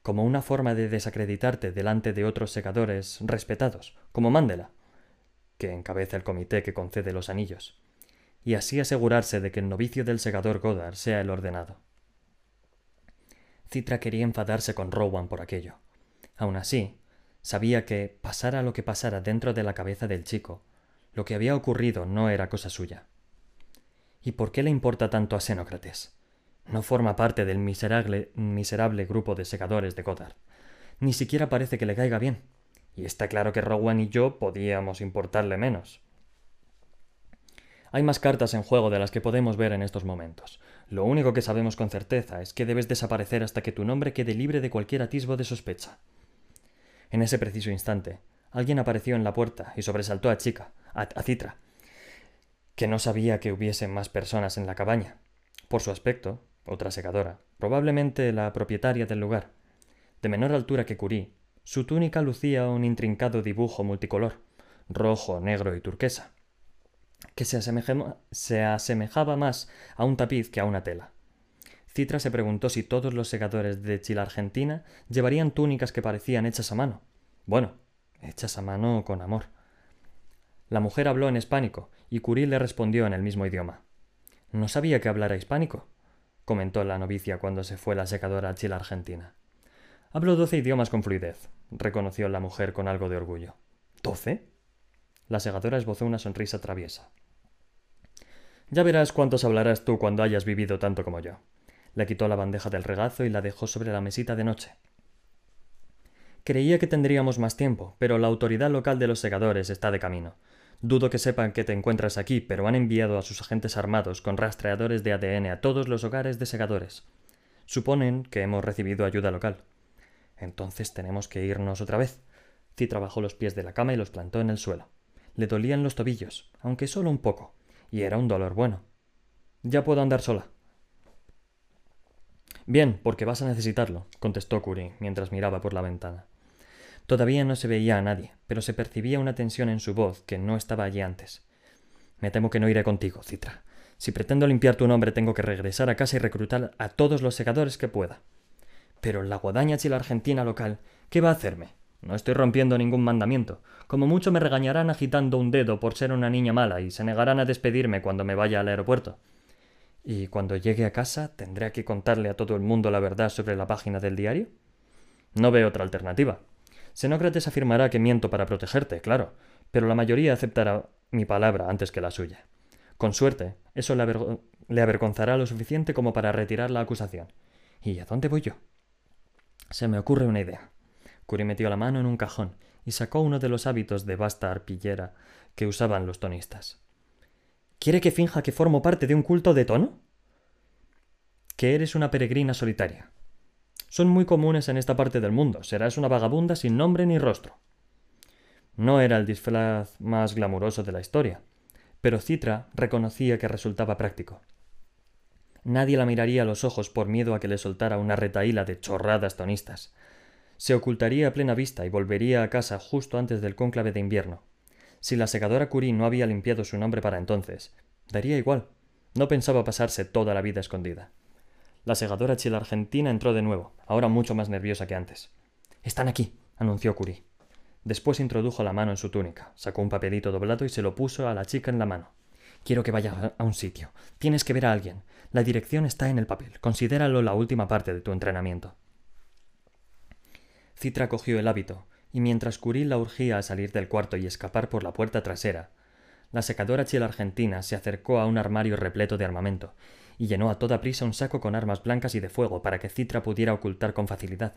como una forma de desacreditarte delante de otros segadores respetados, como Mandela, que encabeza el comité que concede los anillos, y así asegurarse de que el novicio del segador Goddard sea el ordenado. Citra quería enfadarse con Rowan por aquello. Aun así, sabía que, pasara lo que pasara dentro de la cabeza del chico, lo que había ocurrido no era cosa suya. ¿Y por qué le importa tanto a Xenócrates? No forma parte del miserable, miserable grupo de segadores de Goddard. Ni siquiera parece que le caiga bien. Y está claro que Rowan y yo podíamos importarle menos. Hay más cartas en juego de las que podemos ver en estos momentos. Lo único que sabemos con certeza es que debes desaparecer hasta que tu nombre quede libre de cualquier atisbo de sospecha. En ese preciso instante, alguien apareció en la puerta y sobresaltó a Chica, a, Citra, que no sabía que hubiese más personas en la cabaña. Por su aspecto, otra secadora, probablemente la propietaria del lugar. De menor altura que Curí, su túnica lucía un intrincado dibujo multicolor, rojo, negro y turquesa, que se, se asemejaba más a un tapiz que a una tela. Citra se preguntó si todos los segadores de Chile Argentina llevarían túnicas que parecían hechas a mano. Bueno, hechas a mano con amor. La mujer habló en hispánico y Curí le respondió en el mismo idioma. No sabía que hablara hispánico comentó la novicia cuando se fue la secadora chila argentina. Hablo doce idiomas con fluidez, reconoció la mujer con algo de orgullo. ¿Doce? La segadora esbozó una sonrisa traviesa. Ya verás cuántos hablarás tú cuando hayas vivido tanto como yo. Le quitó la bandeja del regazo y la dejó sobre la mesita de noche. Creía que tendríamos más tiempo, pero la autoridad local de los segadores está de camino. Dudo que sepan que te encuentras aquí, pero han enviado a sus agentes armados con rastreadores de ADN a todos los hogares de segadores. Suponen que hemos recibido ayuda local. Entonces tenemos que irnos otra vez. Citra bajó los pies de la cama y los plantó en el suelo. Le dolían los tobillos, aunque solo un poco, y era un dolor bueno. Ya puedo andar sola. Bien, porque vas a necesitarlo, contestó Curie mientras miraba por la ventana. Todavía no se veía a nadie, pero se percibía una tensión en su voz que no estaba allí antes. Me temo que no iré contigo, Citra. Si pretendo limpiar tu nombre tengo que regresar a casa y reclutar a todos los segadores que pueda. Pero la guadaña chila argentina local, ¿qué va a hacerme? No estoy rompiendo ningún mandamiento. Como mucho me regañarán agitando un dedo por ser una niña mala y se negarán a despedirme cuando me vaya al aeropuerto. ¿Y cuando llegue a casa tendré que contarle a todo el mundo la verdad sobre la página del diario? No veo otra alternativa. Xenócrates afirmará que miento para protegerte, claro, pero la mayoría aceptará mi palabra antes que la suya. Con suerte, eso le, le avergonzará lo suficiente como para retirar la acusación. ¿Y a dónde voy yo? Se me ocurre una idea. Curie metió la mano en un cajón y sacó uno de los hábitos de vasta arpillera que usaban los tonistas. ¿Quiere que finja que formo parte de un culto de tono? Que eres una peregrina solitaria, son muy comunes en esta parte del mundo. Serás una vagabunda sin nombre ni rostro. No era el disfraz más glamuroso de la historia, pero Citra reconocía que resultaba práctico. Nadie la miraría a los ojos por miedo a que le soltara una retaíla de chorradas tonistas. Se ocultaría a plena vista y volvería a casa justo antes del cónclave de invierno. Si la segadora Curie no había limpiado su nombre para entonces, daría igual. No pensaba pasarse toda la vida escondida. La segadora chila argentina entró de nuevo, ahora mucho más nerviosa que antes. Están aquí, anunció Curie. Después introdujo la mano en su túnica, sacó un papelito doblado y se lo puso a la chica en la mano. Quiero que vayas a un sitio. Tienes que ver a alguien. La dirección está en el papel. Considéralo la última parte de tu entrenamiento. Citra cogió el hábito y mientras Curie la urgía a salir del cuarto y escapar por la puerta trasera, la secadora chila argentina se acercó a un armario repleto de armamento y llenó a toda prisa un saco con armas blancas y de fuego para que Citra pudiera ocultar con facilidad,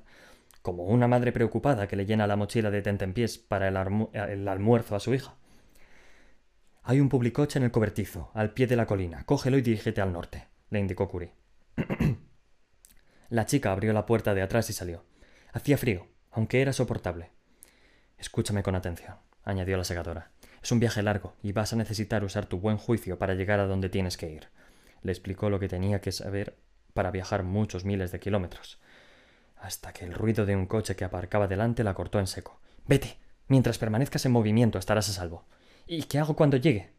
como una madre preocupada que le llena la mochila de tentempiés para el, el almuerzo a su hija. Hay un publicoche en el cobertizo, al pie de la colina. Cógelo y dirígete al norte, le indicó Curie. *clears throat* la chica abrió la puerta de atrás y salió. Hacía frío, aunque era soportable. Escúchame con atención, añadió la segadora. Es un viaje largo y vas a necesitar usar tu buen juicio para llegar a donde tienes que ir. Le explicó lo que tenía que saber para viajar muchos miles de kilómetros. Hasta que el ruido de un coche que aparcaba delante la cortó en seco. Vete. Mientras permanezcas en movimiento estarás a salvo. ¿Y qué hago cuando llegue?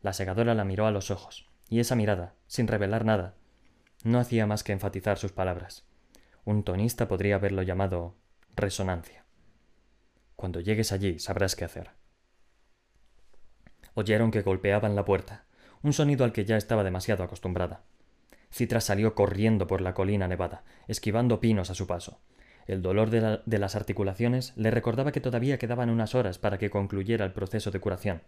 La segadora la miró a los ojos, y esa mirada, sin revelar nada, no hacía más que enfatizar sus palabras. Un tonista podría haberlo llamado resonancia. Cuando llegues allí sabrás qué hacer. Oyeron que golpeaban la puerta, un sonido al que ya estaba demasiado acostumbrada. Citra salió corriendo por la colina nevada, esquivando pinos a su paso. El dolor de, de, las articulaciones le recordaba que todavía quedaban unas horas para que concluyera el proceso de curación.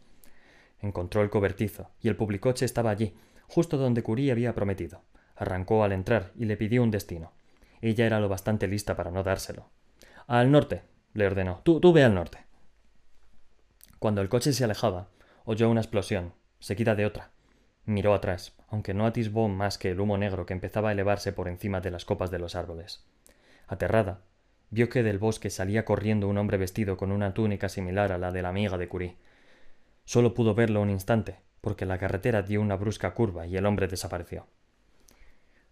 Encontró el cobertizo, y el publicoche estaba allí, justo donde Curie había prometido. Arrancó al entrar y le pidió un destino. Ella era lo bastante lista para no dárselo. Al norte, le ordenó. Tú, tú ve al norte. Cuando el coche se alejaba, oyó una explosión, seguida de otra. Miró atrás, aunque no atisbó más que el humo negro que empezaba a elevarse por encima de las copas de los árboles. Aterrada, vio que del bosque salía corriendo un hombre vestido con una túnica similar a la de la amiga de Curie. Solo pudo verlo un instante, porque la carretera dio una brusca curva y el hombre desapareció.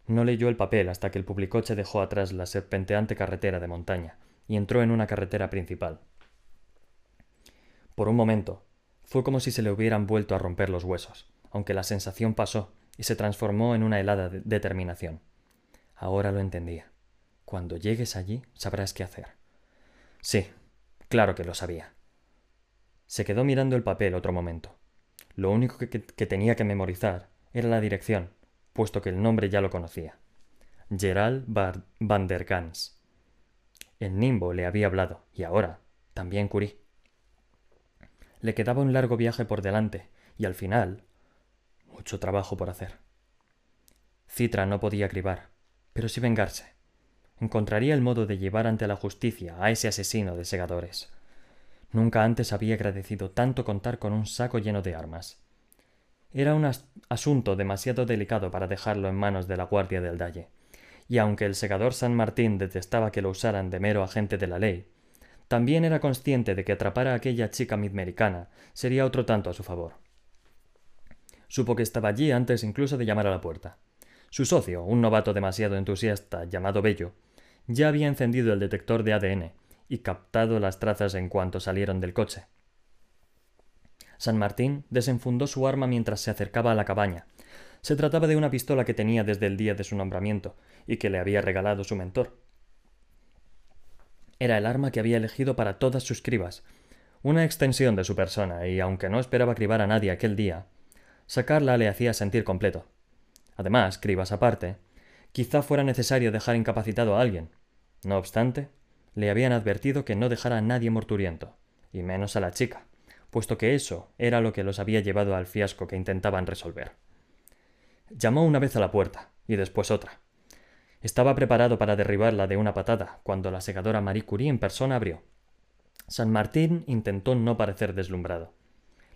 No leyó el papel hasta que el publicoche dejó atrás la serpenteante carretera de montaña y entró en una carretera principal. Por un momento, fue como si se le hubieran vuelto a romper los huesos, aunque la sensación pasó y se transformó en una helada de determinación. Ahora lo entendía. Cuando llegues allí sabrás qué hacer. Sí, claro que lo sabía. Se quedó mirando el papel otro momento. Lo único que, tenía que memorizar era la dirección, puesto que el nombre ya lo conocía. Gerald van der Gans. El nimbo le había hablado, y ahora también Curí. Le quedaba un largo viaje por delante, y al final mucho trabajo por hacer. Citra no podía cribar, pero sí vengarse. Encontraría el modo de llevar ante la justicia a ese asesino de segadores. Nunca antes había agradecido tanto contar con un saco lleno de armas. Era un asunto demasiado delicado para dejarlo en manos de la guardia del Dalle y aunque el segador San Martín detestaba que lo usaran de mero agente de la ley, también era consciente de que atrapar a aquella chica midmericana sería otro tanto a su favor. Supo que estaba allí antes incluso de llamar a la puerta. Su socio, un novato demasiado entusiasta llamado Bello, ya había encendido el detector de ADN y captado las trazas en cuanto salieron del coche. San Martín desenfundó su arma mientras se acercaba a la cabaña. Se trataba de una pistola que tenía desde el día de su nombramiento y que le había regalado su mentor. Era el arma que había elegido para todas sus cribas, una extensión de su persona, y aunque no esperaba cribar a nadie aquel día, sacarla le hacía sentir completo. Además, cribas aparte, quizá fuera necesario dejar incapacitado a alguien. No obstante, le habían advertido que no dejara a nadie morturiento, y menos a la chica, puesto que eso era lo que los había llevado al fiasco que intentaban resolver. Llamó una vez a la puerta, y después otra. Estaba preparado para derribarla de una patada cuando la segadora Marie Curie en persona abrió. San Martín intentó no parecer deslumbrado.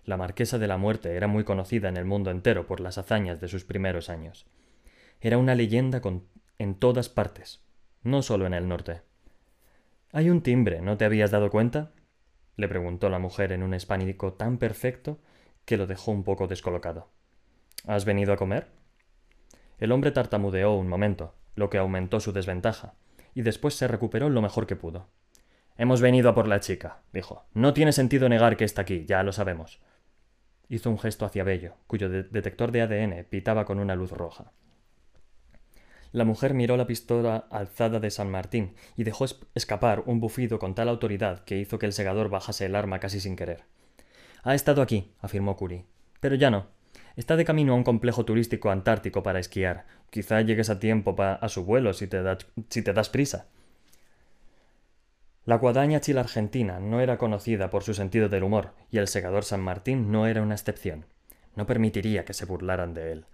La marquesa de la muerte era muy conocida en el mundo entero por las hazañas de sus primeros años. Era una leyenda en todas partes, no solo en el norte. Hay un timbre, ¿no te habías dado cuenta? le preguntó la mujer en un hispánico tan perfecto que lo dejó un poco descolocado. ¿Has venido a comer? El hombre tartamudeó un momento, lo que aumentó su desventaja, y después se recuperó lo mejor que pudo. Hemos venido a por la chica, dijo. No tiene sentido negar que está aquí, ya lo sabemos. Hizo un gesto hacia Bello, cuyo detector de ADN pitaba con una luz roja. La mujer miró la pistola alzada de San Martín y dejó escapar un bufido con tal autoridad que hizo que el segador bajase el arma casi sin querer. Ha estado aquí, afirmó Curie. Pero ya no. Está de camino a un complejo turístico antártico para esquiar. Quizá llegues a tiempo a su vuelo si te, si te das prisa. La guadaña chilargentina no era conocida por su sentido del humor, y el segador San Martín no era una excepción. No permitiría que se burlaran de él,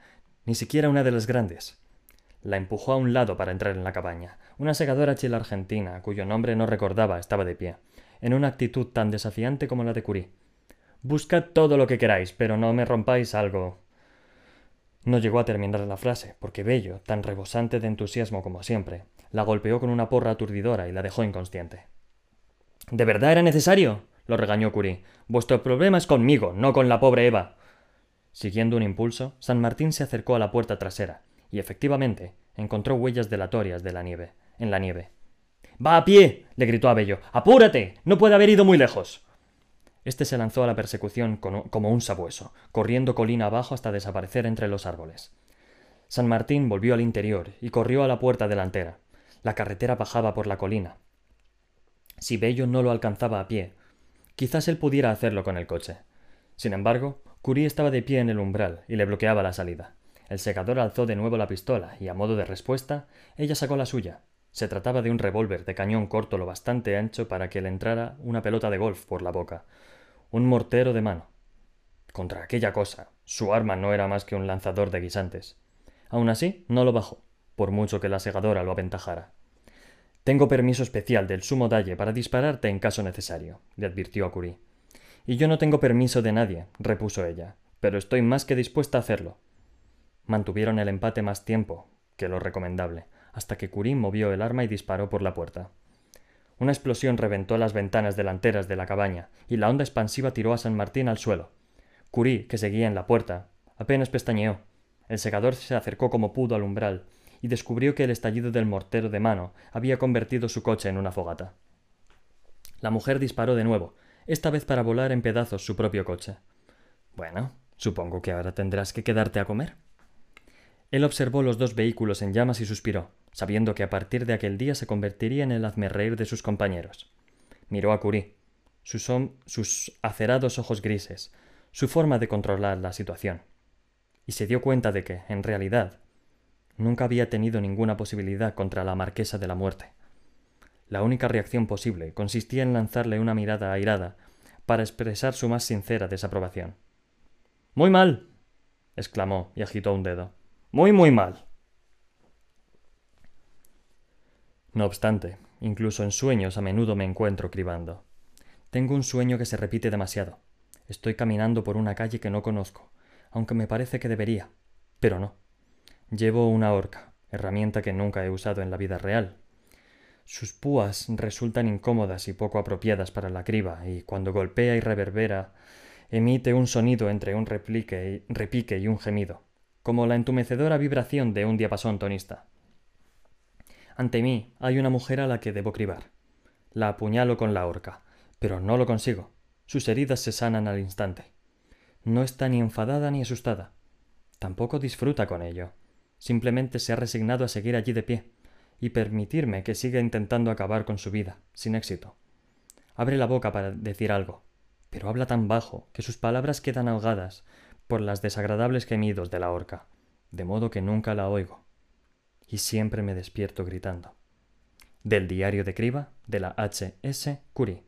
ni siquiera una de las grandes. La empujó a un lado para entrar en la cabaña. Una segadora chilargentina, cuyo nombre no recordaba, estaba de pie, en una actitud tan desafiante como la de Curie. Buscad todo lo que queráis, pero no me rompáis algo. No llegó a terminar la frase, porque Bello, tan rebosante de entusiasmo como siempre, la golpeó con una porra aturdidora y la dejó inconsciente. ¿De verdad era necesario? lo regañó Curie. Vuestro problema es conmigo, no con la pobre Eva. Siguiendo un impulso, San Martín se acercó a la puerta trasera, y efectivamente encontró huellas delatorias de la nieve, en la nieve. ¡Va a pie! le gritó a Bello. ¡Apúrate! No puede haber ido muy lejos. Este se lanzó a la persecución como un sabueso, corriendo colina abajo hasta desaparecer entre los árboles. San Martín volvió al interior y corrió a la puerta delantera. La carretera bajaba por la colina, si Bello no lo alcanzaba a pie, quizás él pudiera hacerlo con el coche. Sin embargo, Curie estaba de pie en el umbral y le bloqueaba la salida. El secador alzó de nuevo la pistola y, a modo de respuesta, ella sacó la suya. Se trataba de un revólver de cañón corto lo bastante ancho para que le entrara una pelota de golf por la boca. Un mortero de mano. Contra aquella cosa, su arma no era más que un lanzador de guisantes. Aun así, no lo bajó, por mucho que la segadora lo aventajara. Tengo permiso especial del sumo dalle para dispararte en caso necesario, le advirtió a Curie. Y yo no tengo permiso de nadie, repuso ella, pero estoy más que dispuesta a hacerlo. Mantuvieron el empate más tiempo que lo recomendable, hasta que Curie movió el arma y disparó por la puerta. Una explosión reventó las ventanas delanteras de la cabaña, y la onda expansiva tiró a San Martín al suelo. Curie, que seguía en la puerta, apenas pestañeó. El secador se acercó como pudo al umbral, y descubrió que el estallido del mortero de mano había convertido su coche en una fogata. La mujer disparó de nuevo, esta vez para volar en pedazos su propio coche. Bueno, supongo que ahora tendrás que quedarte a comer. Él observó los dos vehículos en llamas y suspiró, sabiendo que a partir de aquel día se convertiría en el hazmerreír de sus compañeros. Miró a Curie, sus, sus acerados ojos grises, su forma de controlar la situación, y se dio cuenta de que, en realidad, Nunca había tenido ninguna posibilidad contra la marquesa de la muerte. La única reacción posible consistía en lanzarle una mirada airada para expresar su más sincera desaprobación. Muy mal. exclamó y agitó un dedo. Muy, muy mal. No obstante, incluso en sueños a menudo me encuentro cribando. Tengo un sueño que se repite demasiado. Estoy caminando por una calle que no conozco, aunque me parece que debería, pero no. Llevo una horca, herramienta que nunca he usado en la vida real. Sus púas resultan incómodas y poco apropiadas para la criba, y cuando golpea y reverbera, emite un sonido entre un replique y, repique y un gemido, como la entumecedora vibración de un diapasón tonista. Ante mí hay una mujer a la que debo cribar. La apuñalo con la horca, pero no lo consigo. Sus heridas se sanan al instante. No está ni enfadada ni asustada. Tampoco disfruta con ello. Simplemente se ha resignado a seguir allí de pie y permitirme que siga intentando acabar con su vida, sin éxito. Abre la boca para decir algo, pero habla tan bajo que sus palabras quedan ahogadas por las desagradables gemidos de la horca, de modo que nunca la oigo. Y siempre me despierto gritando. Del diario de Criba de la H. S. Curie.